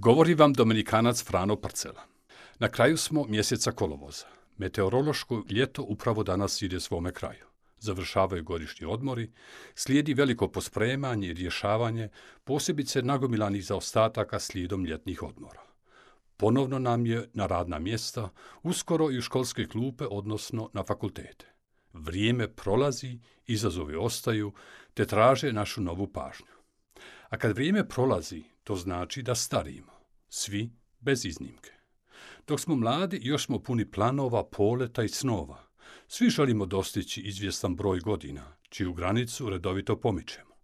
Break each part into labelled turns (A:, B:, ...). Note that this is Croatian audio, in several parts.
A: Govori vam Dominikanac Frano Parcela. Na kraju smo mjeseca kolovoza. Meteorološko ljeto upravo danas ide svome kraju. Završavaju godišnji odmori, slijedi veliko pospremanje i rješavanje posebice nagomilanih zaostataka slijedom ljetnih odmora. Ponovno nam je na radna mjesta, uskoro i u školske klupe, odnosno na fakultete. Vrijeme prolazi, izazovi ostaju, te traže našu novu pažnju. A kad vrijeme prolazi, to znači da starimo. Svi bez iznimke. Dok smo mladi, još smo puni planova, poleta i snova. Svi želimo dostići izvjestan broj godina, čiju granicu redovito pomičemo.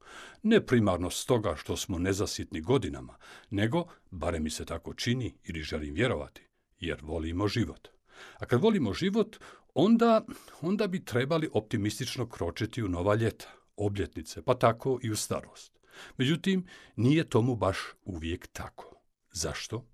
A: Ne primarno stoga što smo nezasitni godinama, nego, bare mi se tako čini ili želim vjerovati, jer volimo život. A kad volimo život, onda, onda bi trebali optimistično kročiti u nova ljeta, obljetnice, pa tako i u starost. Međutim, nije tomu baš uvijek tako. Zašto?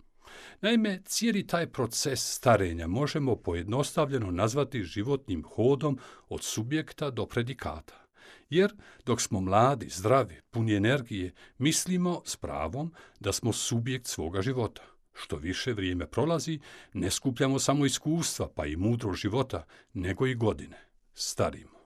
A: Naime, cijeli taj proces starenja možemo pojednostavljeno nazvati životnim hodom od subjekta do predikata. Jer dok smo mladi, zdravi, puni energije, mislimo s pravom da smo subjekt svoga života. Što više vrijeme prolazi, ne skupljamo samo iskustva pa i mudro života, nego i godine. Starimo.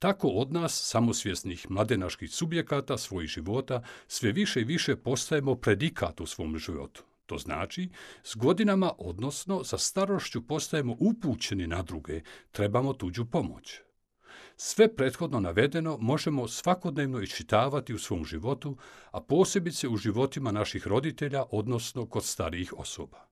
A: Tako od nas, samosvjesnih mladenaških subjekata svojih života, sve više i više postajemo predikat u svom životu. To znači, s godinama, odnosno sa starošću postajemo upućeni na druge, trebamo tuđu pomoć. Sve prethodno navedeno možemo svakodnevno iščitavati u svom životu, a posebice u životima naših roditelja, odnosno kod starijih osoba.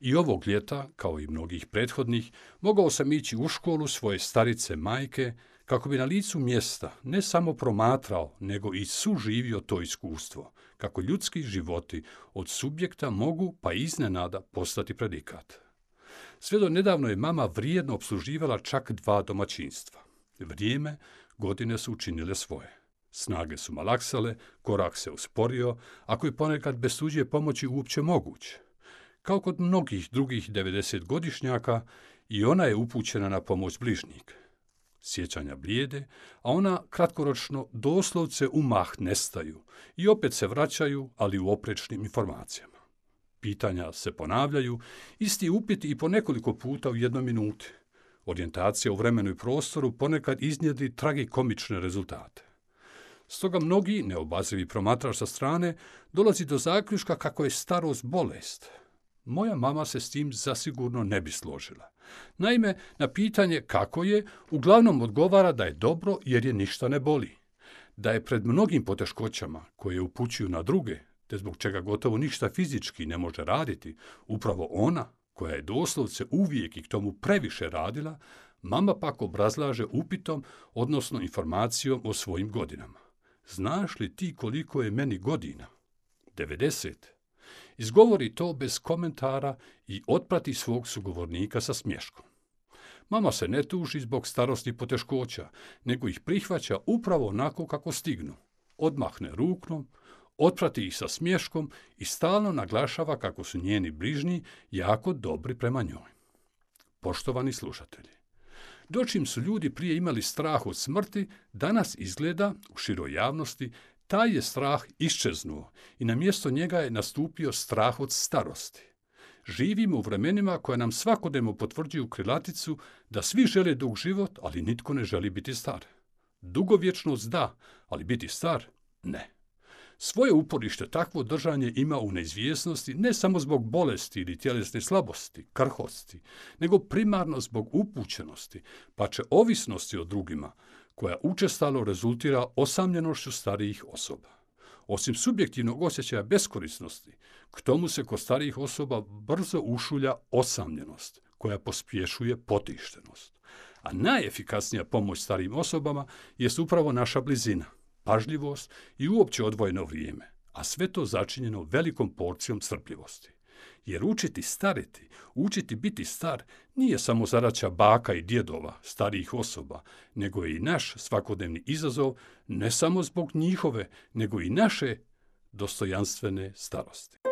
A: I ovog ljeta, kao i mnogih prethodnih, mogao sam ići u školu svoje starice majke, kako bi na licu mjesta ne samo promatrao, nego i suživio to iskustvo, kako ljudski životi od subjekta mogu pa iznenada postati predikat. Sve do nedavno je mama vrijedno obsluživala čak dva domaćinstva. Vrijeme, godine su učinile svoje. Snage su malaksale, korak se usporio, ako je ponekad bez pomoći uopće moguće. Kao kod mnogih drugih 90-godišnjaka, i ona je upućena na pomoć bližnjika sjećanja blijede, a ona kratkoročno doslovce u mah nestaju i opet se vraćaju, ali u oprečnim informacijama. Pitanja se ponavljaju, isti upiti i po nekoliko puta u jednoj minuti. Orijentacija u vremenu i prostoru ponekad iznjedri tragikomične rezultate. Stoga mnogi, neobazrivi promatrač sa strane, dolazi do zaključka kako je starost bolest, moja mama se s tim zasigurno ne bi složila. Naime, na pitanje kako je, uglavnom odgovara da je dobro jer je ništa ne boli. Da je pred mnogim poteškoćama koje upućuju na druge, te zbog čega gotovo ništa fizički ne može raditi, upravo ona, koja je doslovce uvijek i k tomu previše radila, mama pak obrazlaže upitom, odnosno informacijom o svojim godinama. Znaš li ti koliko je meni godina? 90. Izgovori to bez komentara i otprati svog sugovornika sa smješkom. Mama se ne tuži zbog starosti poteškoća, nego ih prihvaća upravo onako kako stignu. Odmahne ruknom, otprati ih sa smješkom i stalno naglašava kako su njeni bližnji jako dobri prema njoj. Poštovani slušatelji, dočim su ljudi prije imali strah od smrti, danas izgleda u široj javnosti taj je strah iščeznuo i na mjesto njega je nastupio strah od starosti. Živimo u vremenima koja nam svakodnevno potvrđuju krilaticu da svi žele dug život, ali nitko ne želi biti star. Dugovječnost da, ali biti star ne. Svoje uporište takvo držanje ima u neizvjesnosti ne samo zbog bolesti ili tjelesne slabosti, krhosti, nego primarno zbog upućenosti, pa će ovisnosti o drugima, koja učestalo rezultira osamljenošću starijih osoba. Osim subjektivnog osjećaja beskorisnosti, k tomu se kod starijih osoba brzo ušulja osamljenost, koja pospješuje potištenost. A najefikasnija pomoć starijim osobama je upravo naša blizina, pažljivost i uopće odvojeno vrijeme, a sve to začinjeno velikom porcijom crpljivosti. Jer učiti stariti, učiti biti star, nije samo zadaća baka i djedova, starijih osoba, nego je i naš svakodnevni izazov, ne samo zbog njihove, nego i naše dostojanstvene starosti.